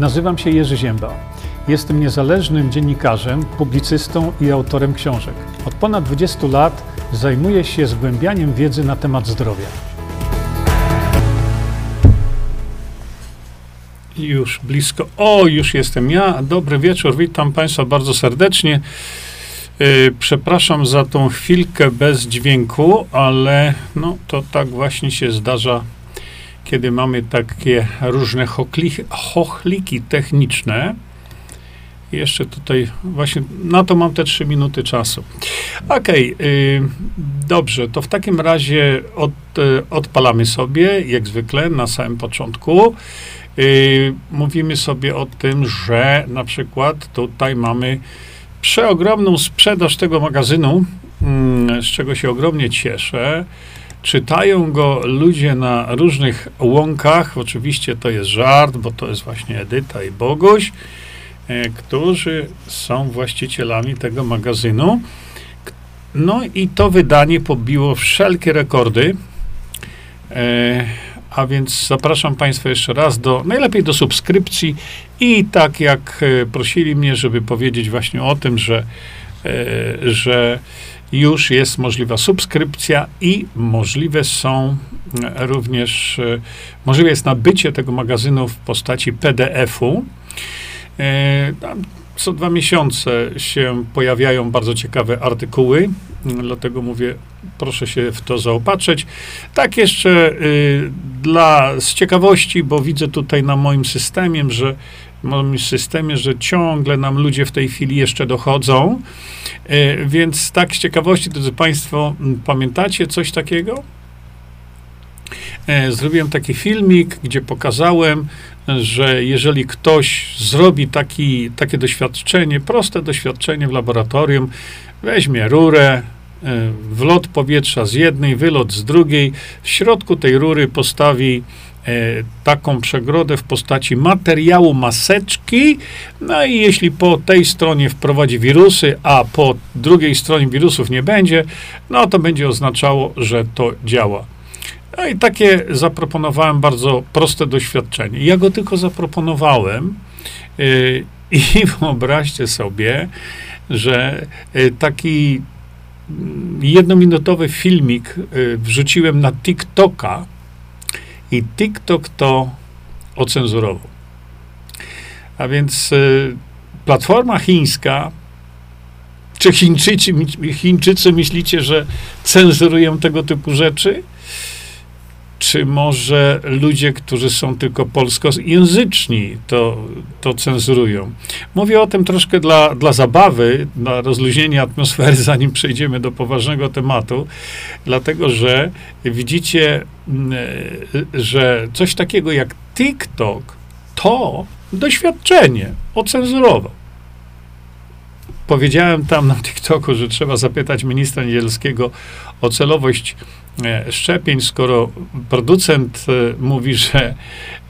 Nazywam się Jerzy Ziemba. Jestem niezależnym dziennikarzem, publicystą i autorem książek. Od ponad 20 lat zajmuję się zgłębianiem wiedzy na temat zdrowia. Już blisko. O, już jestem ja. Dobry wieczór, witam Państwa bardzo serdecznie. Yy, przepraszam za tą chwilkę bez dźwięku, ale no to tak właśnie się zdarza kiedy mamy takie różne chochliki, chochliki techniczne. Jeszcze tutaj właśnie na to mam te trzy minuty czasu. Okej, okay, dobrze, to w takim razie od, y, odpalamy sobie, jak zwykle, na samym początku. Yy, mówimy sobie o tym, że na przykład tutaj mamy przeogromną sprzedaż tego magazynu, yy, z czego się ogromnie cieszę. Czytają go ludzie na różnych łąkach. Oczywiście to jest żart, bo to jest właśnie Edyta i Boguś, e, którzy są właścicielami tego magazynu. No i to wydanie pobiło wszelkie rekordy. E, a więc zapraszam Państwa jeszcze raz do, najlepiej do subskrypcji i tak jak e, prosili mnie, żeby powiedzieć właśnie o tym, że, że już jest możliwa subskrypcja i możliwe są e, również, e, możliwe jest nabycie tego magazynu w postaci PDF-u. E, co dwa miesiące się pojawiają bardzo ciekawe artykuły, dlatego mówię, proszę się w to zaopatrzyć. Tak jeszcze dla, z ciekawości, bo widzę tutaj na moim systemie, że moim systemie, że ciągle nam ludzie w tej chwili jeszcze dochodzą. E, więc tak z ciekawości, drodzy Państwo, pamiętacie coś takiego? E, zrobiłem taki filmik, gdzie pokazałem, że jeżeli ktoś zrobi taki, takie doświadczenie, proste doświadczenie w laboratorium, weźmie rurę, e, wlot powietrza z jednej, wylot z drugiej, w środku tej rury postawi E, taką przegrodę w postaci materiału maseczki. No i jeśli po tej stronie wprowadzi wirusy, a po drugiej stronie wirusów nie będzie, no to będzie oznaczało, że to działa. No i takie zaproponowałem bardzo proste doświadczenie. Ja go tylko zaproponowałem yy, i wyobraźcie sobie, że yy, taki mm, jednominutowy filmik yy, wrzuciłem na TikToka, i TikTok to ocenzurował. A więc y, platforma chińska, czy Chińczycy, Chińczycy myślicie, że cenzurują tego typu rzeczy? Czy może ludzie, którzy są tylko polskojęzyczni, to, to cenzurują. Mówię o tym troszkę dla, dla zabawy, dla rozluźnienia atmosfery, zanim przejdziemy do poważnego tematu, dlatego że widzicie, mm, e, że coś takiego jak TikTok to doświadczenie ocenzurował. Powiedziałem tam na TikToku, że trzeba zapytać ministra Niedzielskiego o celowość szczepień, skoro producent e, mówi, że,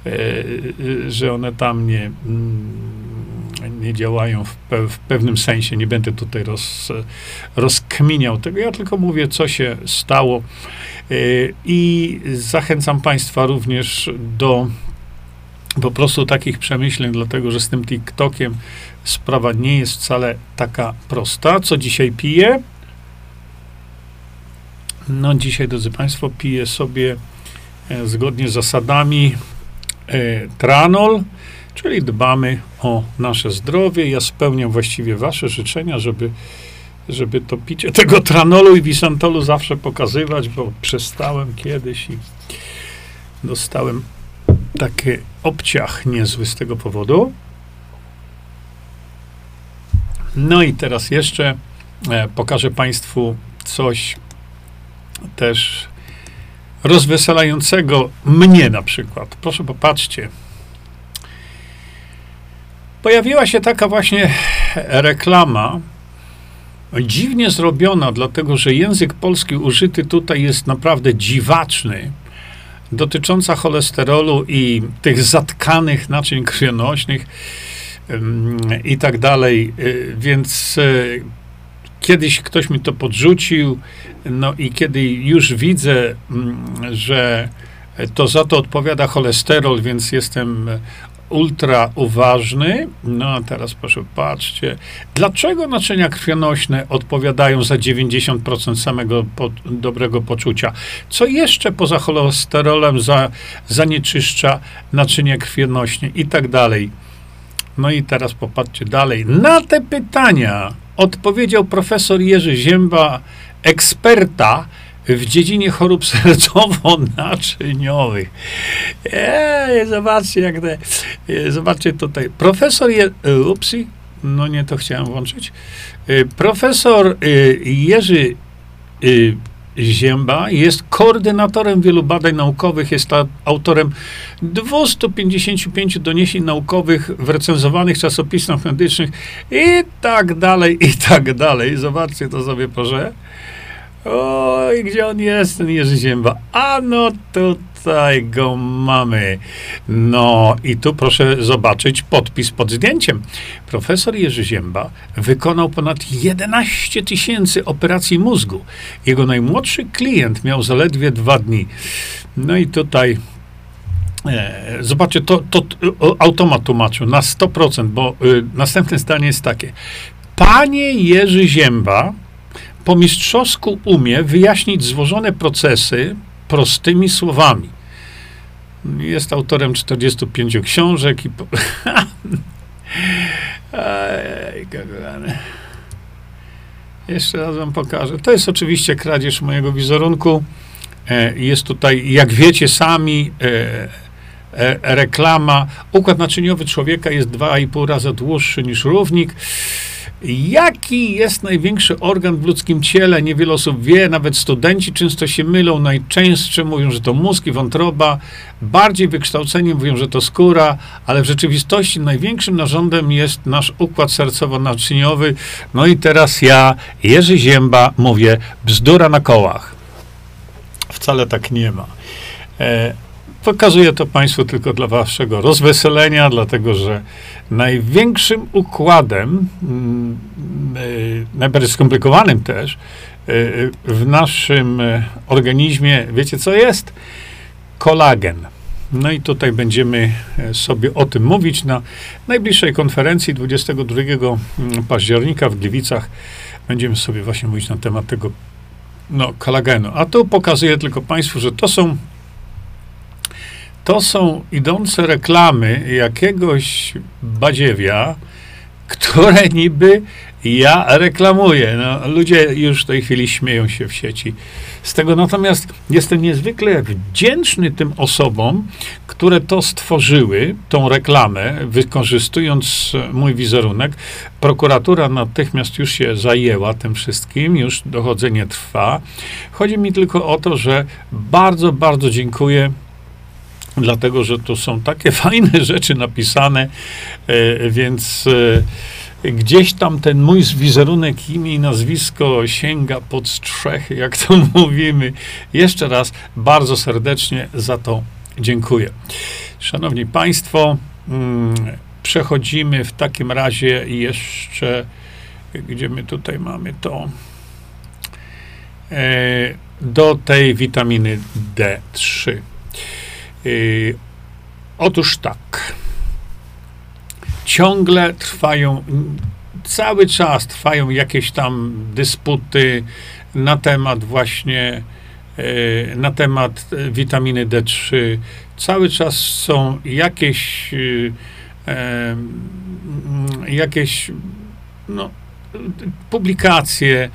e, że one tam nie, mm, nie działają w, pe w pewnym sensie, nie będę tutaj roz, rozkminiał tego, ja tylko mówię, co się stało i zachęcam Państwa również do po prostu takich przemyśleń, dlatego że z tym TikTokiem sprawa nie jest wcale taka prosta. Co dzisiaj piję? No dzisiaj, drodzy Państwo, piję sobie e, zgodnie z zasadami e, tranol, czyli dbamy o nasze zdrowie. Ja spełniam właściwie Wasze życzenia, żeby, żeby to picie tego tranolu i wisantolu zawsze pokazywać, bo przestałem kiedyś i dostałem taki obciach niezły z tego powodu. No i teraz jeszcze e, pokażę Państwu coś też rozweselającego mnie na przykład. Proszę popatrzcie. Pojawiła się taka właśnie reklama, dziwnie zrobiona, dlatego że język polski użyty tutaj jest naprawdę dziwaczny, dotycząca cholesterolu i tych zatkanych naczyń krwionośnych i tak dalej. Y, więc y, kiedyś ktoś mi to podrzucił, no i kiedy już widzę, mm, że to za to odpowiada cholesterol, więc jestem ultra uważny. No a teraz proszę patrzcie, dlaczego naczynia krwionośne odpowiadają za 90% samego po, dobrego poczucia? Co jeszcze poza cholesterolem za, zanieczyszcza naczynie krwionośne i tak dalej? No i teraz popatrzcie dalej. Na te pytania odpowiedział profesor Jerzy Zięba, eksperta w dziedzinie chorób sercowo-naczyniowych. Eee, zobaczcie, jak te, e, zobaczcie tutaj. Profesor, Je, e, upsi, no nie, to chciałem włączyć. E, profesor Jerzy Zięba jest koordynatorem wielu badań naukowych, jest autorem 255 doniesień naukowych w recenzowanych czasopismach medycznych i tak dalej, i tak dalej. Zobaczcie to sobie, proszę. Oj, gdzie on jest, ten Jerzy Zięba? A no tutaj go mamy. No i tu proszę zobaczyć podpis pod zdjęciem. Profesor Jerzy Zięba wykonał ponad 11 tysięcy operacji mózgu. Jego najmłodszy klient miał zaledwie dwa dni. No i tutaj E, zobaczcie, to, to, to automat tłumaczył na 100%, bo y, następne zdanie jest takie. Panie Jerzy Zięba po mistrzowsku umie wyjaśnić złożone procesy prostymi słowami. Jest autorem 45 książek i. Po... Jeszcze raz wam pokażę. To jest oczywiście kradzież mojego wizerunku. E, jest tutaj, jak wiecie sami, e, e, reklama. Układ naczyniowy człowieka jest 2,5 razy dłuższy niż równik. Jaki jest największy organ w ludzkim ciele? Niewiele osób wie, nawet studenci często się mylą. Najczęstsze mówią, że to mózg i wątroba. Bardziej wykształceni mówią, że to skóra, ale w rzeczywistości największym narządem jest nasz układ sercowo-naczyniowy. No i teraz ja, Jerzy Zięba, mówię bzdura na kołach. Wcale tak nie ma. E, Pokazuję to Państwu tylko dla Waszego rozweselenia, dlatego że największym układem, mm, y, najbardziej skomplikowanym też, y, w naszym y, organizmie, wiecie co jest? Kolagen. No i tutaj będziemy sobie o tym mówić na najbliższej konferencji 22 mm, października w Gliwicach. Będziemy sobie właśnie mówić na temat tego no, kolagenu. A tu pokazuję tylko Państwu, że to są to są idące reklamy jakiegoś badziewia, które niby ja reklamuję. No, ludzie już w tej chwili śmieją się w sieci z tego. Natomiast jestem niezwykle wdzięczny tym osobom, które to stworzyły, tą reklamę, wykorzystując mój wizerunek. Prokuratura natychmiast już się zajęła tym wszystkim, już dochodzenie trwa. Chodzi mi tylko o to, że bardzo, bardzo dziękuję dlatego że tu są takie fajne rzeczy napisane, e, więc e, gdzieś tam ten mój wizerunek, imię i nazwisko sięga pod strzechy, jak to mówimy. Jeszcze raz bardzo serdecznie za to dziękuję. Szanowni Państwo, mm, przechodzimy w takim razie jeszcze, gdzie my tutaj mamy to, e, do tej witaminy D3. Yy, otóż tak. Ciągle trwają, cały czas trwają jakieś tam dysputy na temat właśnie, yy, na temat witaminy D3. Cały czas są jakieś, yy, jakieś no, publikacje,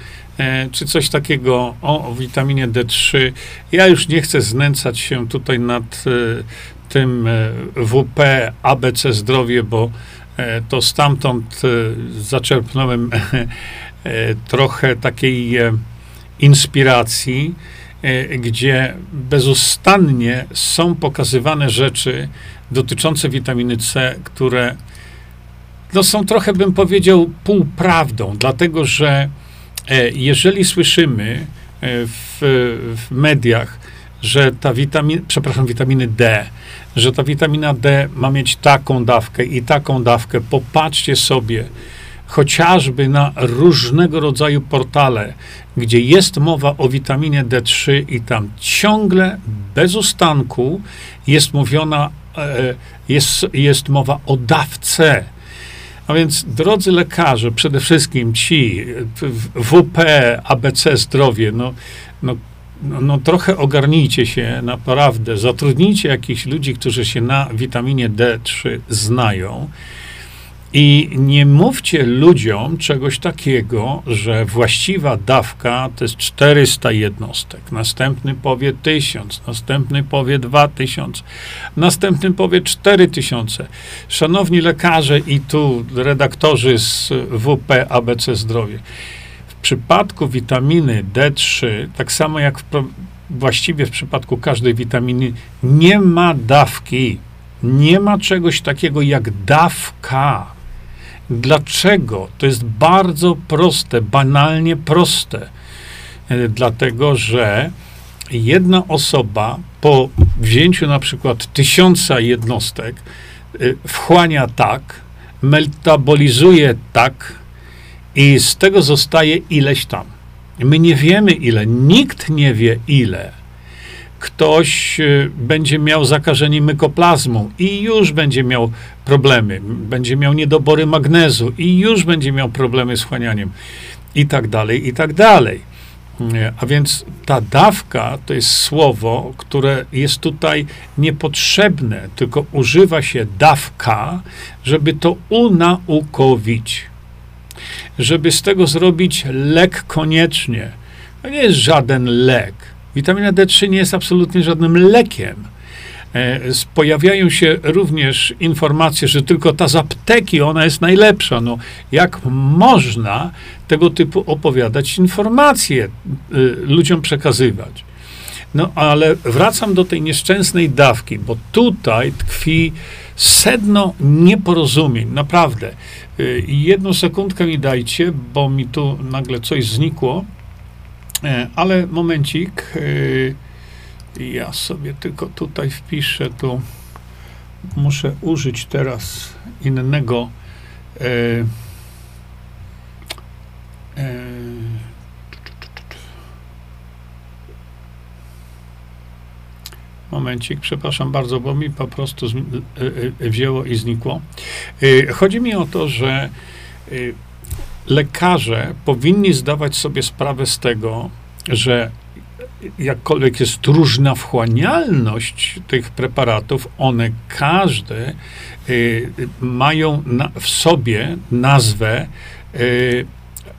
czy coś takiego o, o witaminie D3. Ja już nie chcę znęcać się tutaj nad e, tym e, WP ABC Zdrowie, bo to stamtąd zaczerpnąłem trochę takiej inspiracji, gdzie bezustannie są pokazywane rzeczy dotyczące witaminy C, które no, są trochę, bym powiedział, półprawdą, dlatego że E, jeżeli słyszymy e, w, w mediach, że ta witamina, przepraszam, witaminy D, że ta witamina D ma mieć taką dawkę i taką dawkę, popatrzcie sobie chociażby na różnego rodzaju portale, gdzie jest mowa o witaminie D3 i tam ciągle bez ustanku jest mówiona e, jest, jest mowa o dawce. A więc, drodzy lekarze, przede wszystkim ci WP, ABC Zdrowie, no, no, no, no trochę ogarnijcie się, naprawdę. Zatrudnijcie jakichś ludzi, którzy się na witaminie D3 znają i nie mówcie ludziom czegoś takiego, że właściwa dawka to jest 400 jednostek, następny powie 1000, następny powie 2000, następny powie 4000. Szanowni lekarze i tu redaktorzy z WP ABC Zdrowie, w przypadku witaminy D3, tak samo jak w, właściwie w przypadku każdej witaminy, nie ma dawki. Nie ma czegoś takiego jak dawka. Dlaczego? To jest bardzo proste, banalnie proste. E, dlatego, że jedna osoba po wzięciu na przykład tysiąca jednostek e, wchłania tak, metabolizuje tak i z tego zostaje ileś tam. My nie wiemy ile, nikt nie wie ile ktoś y, będzie miał zakażenie mykoplazmą i już będzie miał problemy, będzie miał niedobory magnezu i już będzie miał problemy z chłanianiem i tak dalej, i tak dalej. A więc ta dawka to jest słowo, które jest tutaj niepotrzebne, tylko używa się dawka, żeby to unaukowić. Żeby z tego zrobić lek koniecznie. To nie jest żaden lek Witamina D3 nie jest absolutnie żadnym lekiem. E, pojawiają się również informacje, że tylko ta z apteki, ona jest najlepsza. No, jak można tego typu opowiadać informacje, e, ludziom przekazywać? No, ale wracam do tej nieszczęsnej dawki, bo tutaj tkwi sedno nieporozumień, naprawdę. E, jedną sekundkę mi dajcie, bo mi tu nagle coś znikło. E, ale momencik. E, ja sobie tylko tutaj wpiszę, tu muszę użyć teraz innego. E, Momencik, przepraszam bardzo, bo mi po prostu wzięło i znikło. Chodzi mi o to, że lekarze powinni zdawać sobie sprawę z tego, że jakkolwiek jest różna wchłanialność tych preparatów, one każde y, mają na, w sobie nazwę y,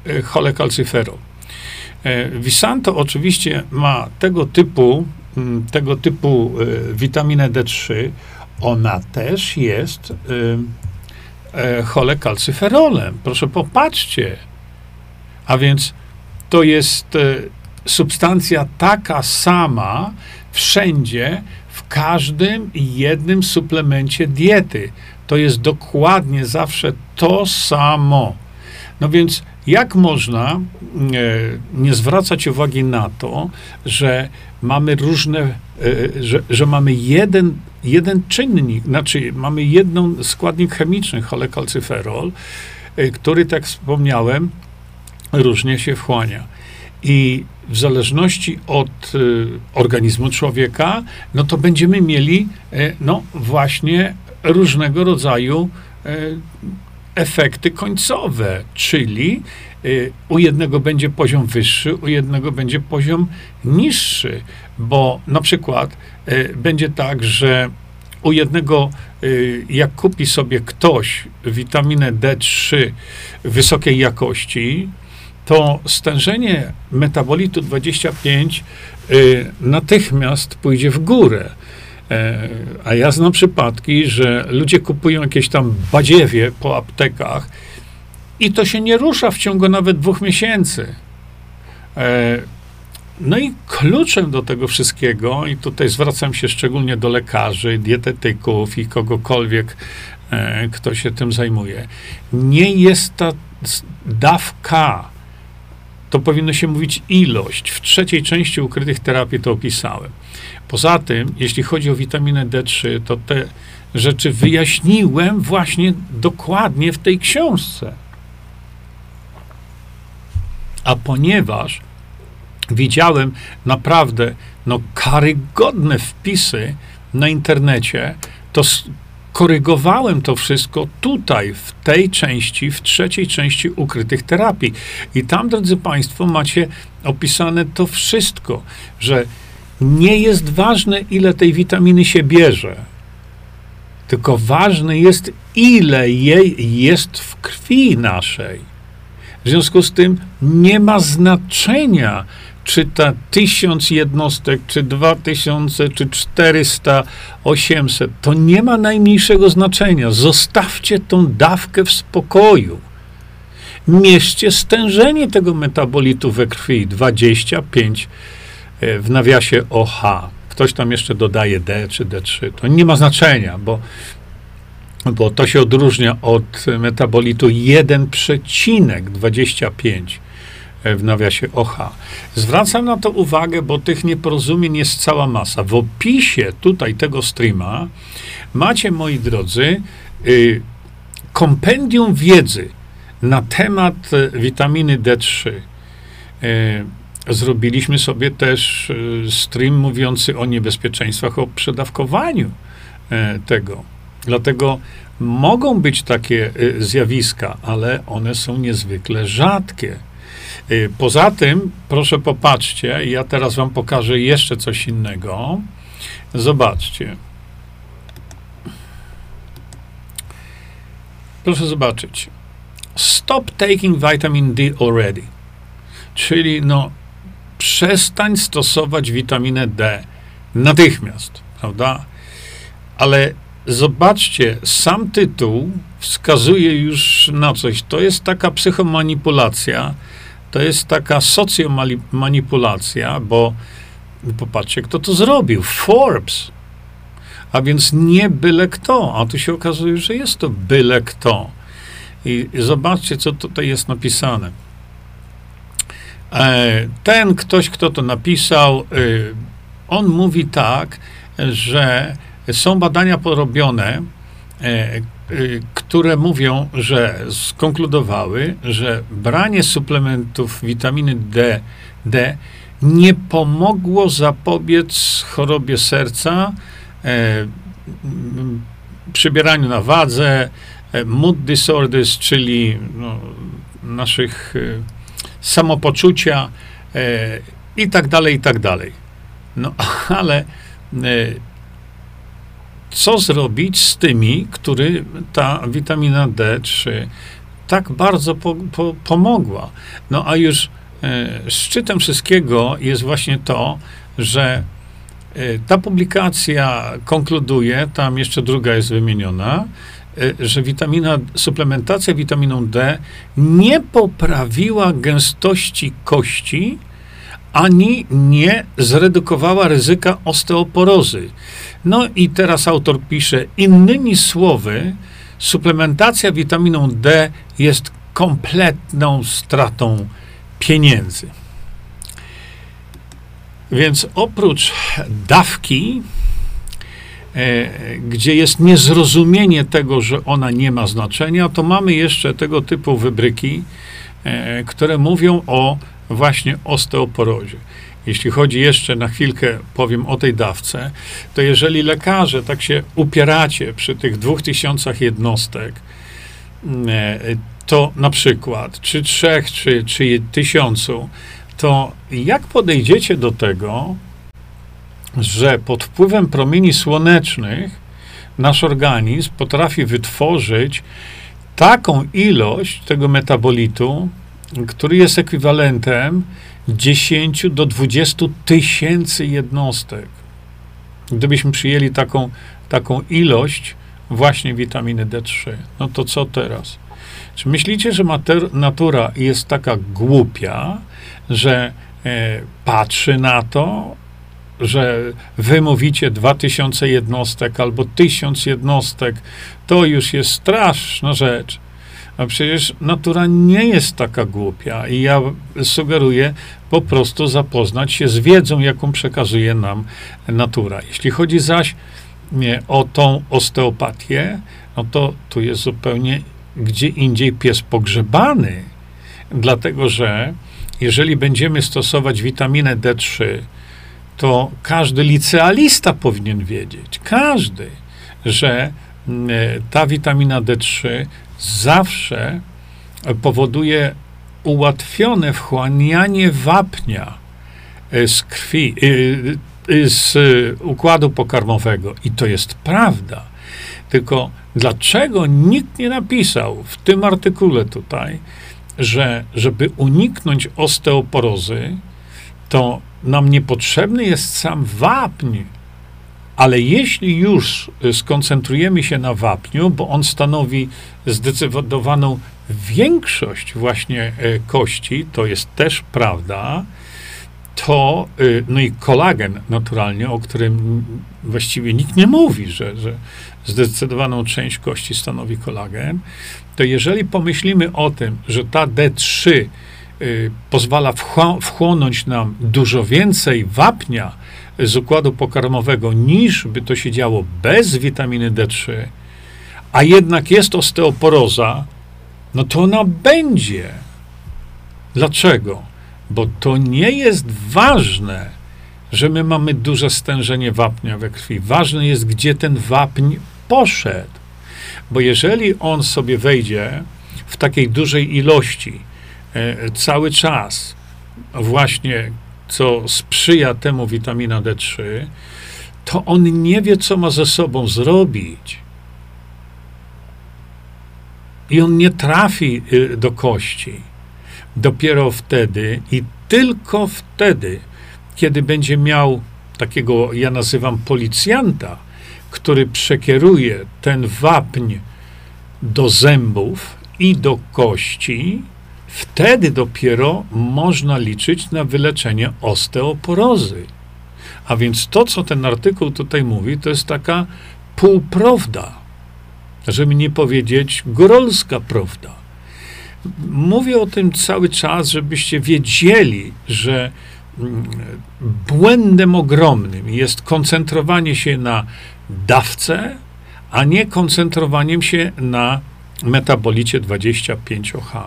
y cholekalcyferol. Y, Visanto oczywiście ma tego typu, mm, tego typu y, witaminę D3. Ona też jest e, cholekalcyferolem. Proszę popatrzcie. A więc to jest e, substancja taka sama wszędzie, w każdym jednym suplemencie diety. To jest dokładnie zawsze to samo. No więc jak można e, nie zwracać uwagi na to, że mamy różne, e, że, że mamy jeden, jeden czynnik, znaczy mamy jeden składnik chemiczny, cholekalcyferol, e, który, tak wspomniałem, różnie się wchłania. I w zależności od organizmu człowieka, no to będziemy mieli, no właśnie, różnego rodzaju efekty końcowe, czyli y, u jednego będzie poziom wyższy, u jednego będzie poziom niższy, bo na przykład y, będzie tak, że u jednego, y, jak kupi sobie ktoś witaminę D3 wysokiej jakości, to stężenie metabolitu 25 natychmiast pójdzie w górę. E, a ja znam przypadki, że ludzie kupują jakieś tam badziewie po aptekach i to się nie rusza w ciągu nawet dwóch miesięcy. E, no i kluczem do tego wszystkiego, i tutaj zwracam się szczególnie do lekarzy, dietetyków i kogokolwiek, e, kto się tym zajmuje, nie jest ta dawka. To powinno się mówić ilość. W trzeciej części ukrytych terapii to opisałem. Poza tym, jeśli chodzi o witaminę D3, to te rzeczy wyjaśniłem właśnie dokładnie w tej książce. A ponieważ widziałem naprawdę no, karygodne wpisy na internecie, to korygowałem to wszystko tutaj, w tej części, w trzeciej części ukrytych terapii. I tam, drodzy Państwo, macie opisane to wszystko, że nie jest ważne, ile tej witaminy się bierze, tylko ważne jest, ile jej jest w krwi naszej. W związku z tym nie ma znaczenia, czy ta tysiąc jednostek, czy dwa tysiące, czy czterysta, osiemset, to nie ma najmniejszego znaczenia. Zostawcie tą dawkę w spokoju. Mierzcie stężenie tego metabolitu we krwi 25 e, w nawiasie OH. Ktoś tam jeszcze dodaje D czy D3. To nie ma znaczenia, bo, bo to się odróżnia od metabolitu 1,25 w nawiasie OH. Zwracam na to uwagę, bo tych nieporozumień jest cała masa. W opisie tutaj tego streama macie, moi drodzy, y, kompendium wiedzy na temat y, witaminy D3. Y, zrobiliśmy sobie też stream mówiący o niebezpieczeństwach, o przedawkowaniu tego. Dlatego mogą być takie zjawiska, ale one są niezwykle rzadkie. Y, poza tym, proszę popatrzcie, ja teraz wam pokażę jeszcze coś innego. Zobaczcie. Proszę zobaczyć. Stop taking vitamin D already. Czyli no, przestań stosować witaminę D natychmiast, prawda? Ale zobaczcie, sam tytuł wskazuje już na coś. To jest taka psychomanipulacja, to jest taka socjomanipulacja, bo popatrzcie, kto to zrobił. Forbes. A więc nie byle kto. A tu się okazuje, że jest to byle kto. I zobaczcie, co tutaj jest napisane. E, ten ktoś, kto to napisał, y, on mówi tak, że są badania porobione, e, Y, które mówią, że skonkludowały, że branie suplementów witaminy D, D nie pomogło zapobiec chorobie serca, e, przybieraniu na wadze, mood disorders, czyli no, naszych e, samopoczucia e, i tak dalej, i tak dalej. No, ale e, co zrobić z tymi, który ta witamina D3 tak bardzo po, po, pomogła. No a już e, szczytem wszystkiego jest właśnie to, że e, ta publikacja konkluduje, tam jeszcze druga jest wymieniona, że witamina, suplementacja witaminą D nie poprawiła gęstości kości, ani nie zredukowała ryzyka osteoporozy. No i teraz autor pisze, innymi słowy, suplementacja witaminą D jest kompletną stratą pieniędzy. Więc oprócz dawki, gdzie jest niezrozumienie tego, że ona nie ma znaczenia, to mamy jeszcze tego typu wybryki, e, które mówią o właśnie osteoporozie. Jeśli chodzi jeszcze na chwilkę, powiem o tej dawce, to jeżeli lekarze tak się upieracie przy tych dwóch tysiącach jednostek, mm, e, to na przykład, czy trzech, czy, czy tysiącu, to jak podejdziecie do tego, że pod wpływem promieni słonecznych nasz organizm potrafi wytworzyć taką ilość tego metabolitu, który jest ekwiwalentem 10 do 20 tysięcy jednostek. Gdybyśmy przyjęli taką, taką ilość właśnie witaminy D3, no to co teraz? Czy myślicie, że mater, natura jest taka głupia, że e, patrzy na to, że wy mówicie 2000 jednostek albo 1000 jednostek, to już jest straszna rzecz. A przecież natura nie jest taka głupia i ja sugeruję po prostu zapoznać się z wiedzą, jaką przekazuje nam natura. Jeśli chodzi zaś nie, o tą osteopatię, no to tu jest zupełnie gdzie indziej pies pogrzebany, dlatego że jeżeli będziemy stosować witaminę D3, to każdy licealista powinien wiedzieć, każdy, że ta witamina D3 zawsze powoduje ułatwione wchłanianie wapnia z krwi, z układu pokarmowego. I to jest prawda. Tylko dlaczego nikt nie napisał w tym artykule tutaj, że żeby uniknąć osteoporozy, to nam niepotrzebny jest sam wapń, ale jeśli już skoncentrujemy się na wapniu, bo on stanowi zdecydowaną większość właśnie e, kości, to jest też prawda, to, y, no i kolagen naturalnie, o którym właściwie nikt nie mówi, że, że zdecydowaną część kości stanowi kolagen, to jeżeli pomyślimy o tym, że ta D3 y, pozwala wchłonąć nam dużo więcej wapnia z układu pokarmowego, niż by to się działo bez witaminy D3, a jednak jest osteoporoza, no to ona będzie. Dlaczego? Bo to nie jest ważne, że my mamy duże stężenie wapnia we krwi. Ważne jest, gdzie ten wapń poszedł. Bo jeżeli on sobie wejdzie w takiej dużej ilości cały czas, właśnie co sprzyja temu witamina D3, to on nie wie, co ma ze sobą zrobić. I on nie trafi y, do kości. Dopiero wtedy i tylko wtedy, kiedy będzie miał takiego, ja nazywam policjanta, który przekieruje ten wapń do zębów i do kości, wtedy dopiero można liczyć na wyleczenie osteoporozy. A więc to, co ten artykuł tutaj mówi, to jest taka półprawda, żeby nie powiedzieć gorolska prawda. Mówię o tym cały czas, żebyście wiedzieli, że mm, błędem ogromnym jest koncentrowanie się na dawce, a nie koncentrowaniem się na metabolicie 25H.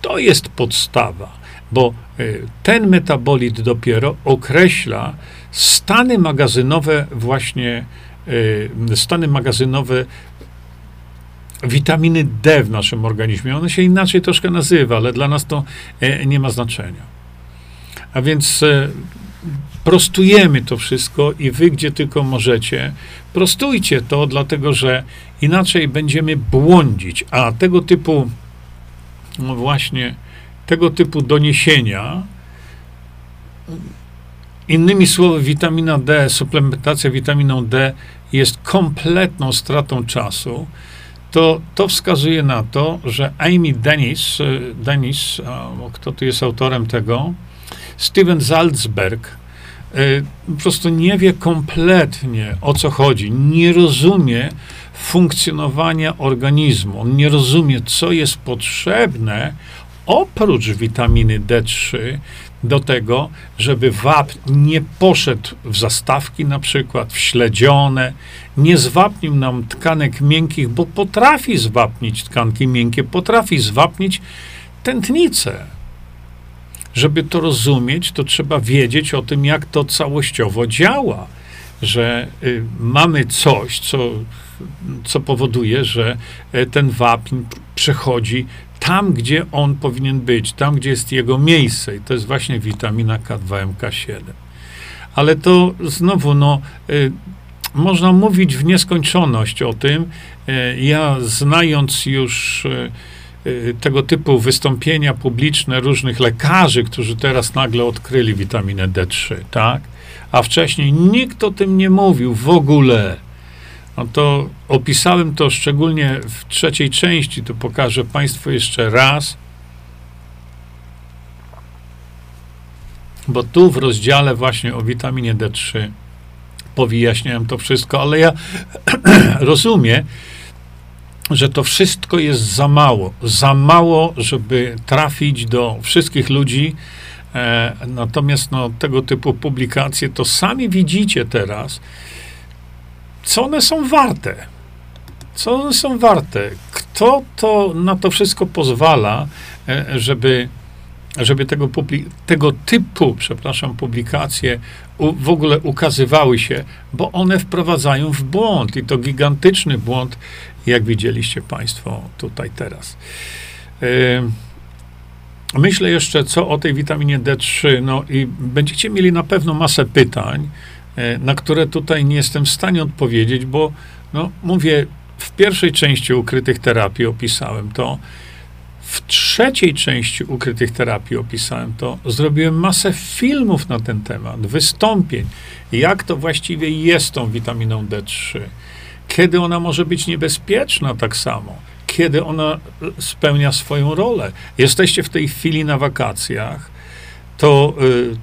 To jest podstawa, bo y, ten metabolit dopiero określa stany magazynowe właśnie y, stany magazynowe witaminy D w naszym organizmie. One się inaczej troszkę nazywa, ale dla nas to e, nie ma znaczenia. A więc e, prostujemy to wszystko i wy, gdzie tylko możecie, prostujcie to, dlatego że inaczej będziemy błądzić, a tego typu, właśnie, tego typu doniesienia, innymi słowy, witamina D, suplementacja witaminą D jest kompletną stratą czasu. To, to wskazuje na to, że Amy Dennis, y, Dennis kto tu jest autorem tego, Steven Salzberg, y, po prostu nie wie kompletnie o co chodzi, nie rozumie funkcjonowania organizmu, on nie rozumie, co jest potrzebne oprócz witaminy D3 do tego, żeby wapń nie poszedł w zastawki na przykład, w śledzione, nie zwapnił nam tkanek miękkich, bo potrafi zwapnić tkanki miękkie, potrafi zwapnić tętnicę. Żeby to rozumieć, to trzeba wiedzieć o tym, jak to całościowo działa, że y, mamy coś, co, co powoduje, że y, ten wapń przechodzi tam, gdzie on powinien być, tam, gdzie jest jego miejsce. I to jest właśnie witamina K2, MK7. Ale to znowu, no, y, można mówić w nieskończoność o tym. Ja, znając już tego typu wystąpienia publiczne różnych lekarzy, którzy teraz nagle odkryli witaminę D3, tak? A wcześniej nikt o tym nie mówił w ogóle no to opisałem to szczególnie w trzeciej części, to pokażę Państwu jeszcze raz. Bo tu w rozdziale właśnie o witaminie D3 powyjaśniałem to wszystko, ale ja rozumiem, że to wszystko jest za mało. Za mało, żeby trafić do wszystkich ludzi. E, natomiast no, tego typu publikacje to sami widzicie teraz co one są warte? Co one są warte? Kto to na to wszystko pozwala, e, żeby żeby tego, tego typu, przepraszam, publikacje w ogóle ukazywały się, bo one wprowadzają w błąd i to gigantyczny błąd, jak widzieliście Państwo tutaj teraz. Yy, myślę jeszcze, co o tej witaminie D3, no i będziecie mieli na pewno masę pytań, yy, na które tutaj nie jestem w stanie odpowiedzieć, bo, no, mówię, w pierwszej części ukrytych terapii opisałem to, w trzeciej części ukrytych terapii opisałem to. Zrobiłem masę filmów na ten temat, wystąpień, jak to właściwie jest tą witaminą D3, kiedy ona może być niebezpieczna tak samo, kiedy ona spełnia swoją rolę. Jesteście w tej chwili na wakacjach, to y,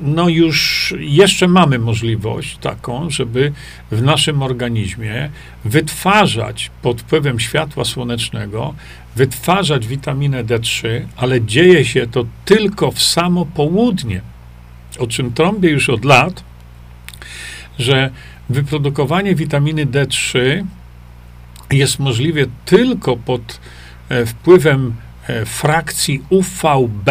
no już jeszcze mamy możliwość taką, żeby w naszym organizmie wytwarzać pod wpływem światła słonecznego, wytwarzać witaminę D3, ale dzieje się to tylko w samo południe, o czym trąbię już od lat, że wyprodukowanie witaminy D3 jest możliwe tylko pod e, wpływem e, frakcji UVB,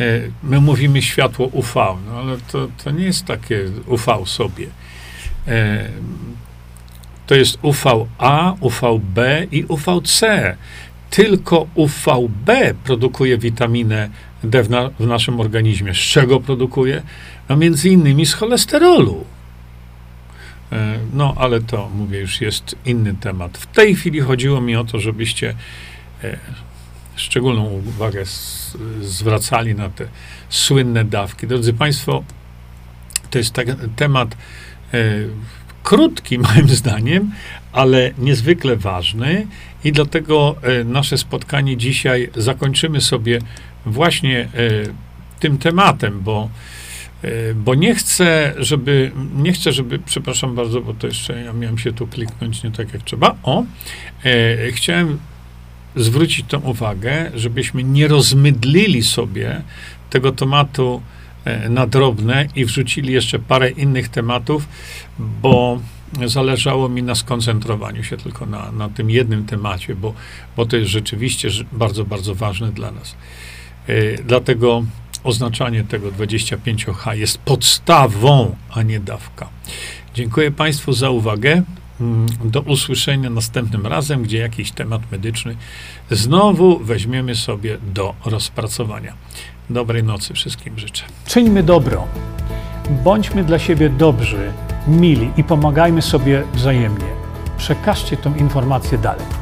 E, my mówimy światło UV, no ale to, to nie jest takie UV sobie. To jest UVA, UVB i UVC. Tylko UVB produkuje witaminę D w, na, w naszym organizmie. Z czego produkuje? No między innymi z cholesterolu. E, no, ale to, mówię, już jest inny temat. W tej chwili chodziło mi o to, żebyście szczególną uwagę zwracali na te słynne dawki. Drodzy Państwo, to jest tak, temat e, krótki moim zdaniem, ale niezwykle ważny i dlatego e, nasze spotkanie dzisiaj zakończymy sobie właśnie e, tym tematem, bo e, bo nie chcę, żeby, nie chcę, żeby, przepraszam bardzo, bo to jeszcze ja miałem się tu kliknąć nie tak jak trzeba. O, e, chciałem zwrócić tą uwagę, żebyśmy nie rozmydlili sobie tego tematu e, na drobne i wrzucili jeszcze parę innych tematów, bo zależało mi na skoncentrowaniu się tylko na, na tym jednym temacie, bo, bo to jest rzeczywiście bardzo, bardzo ważne dla nas. E, dlatego oznaczanie tego 25H jest podstawą, a nie dawka. Dziękuję Państwu za uwagę. Mm, do usłyszenia następnym razem, gdzie jakiś temat medyczny znowu weźmiemy sobie do rozpracowania. Dobrej nocy wszystkim życzę. Czyńmy dobro. Bądźmy dla siebie dobrzy, mili i pomagajmy sobie wzajemnie. Przekażcie tę informację dalej.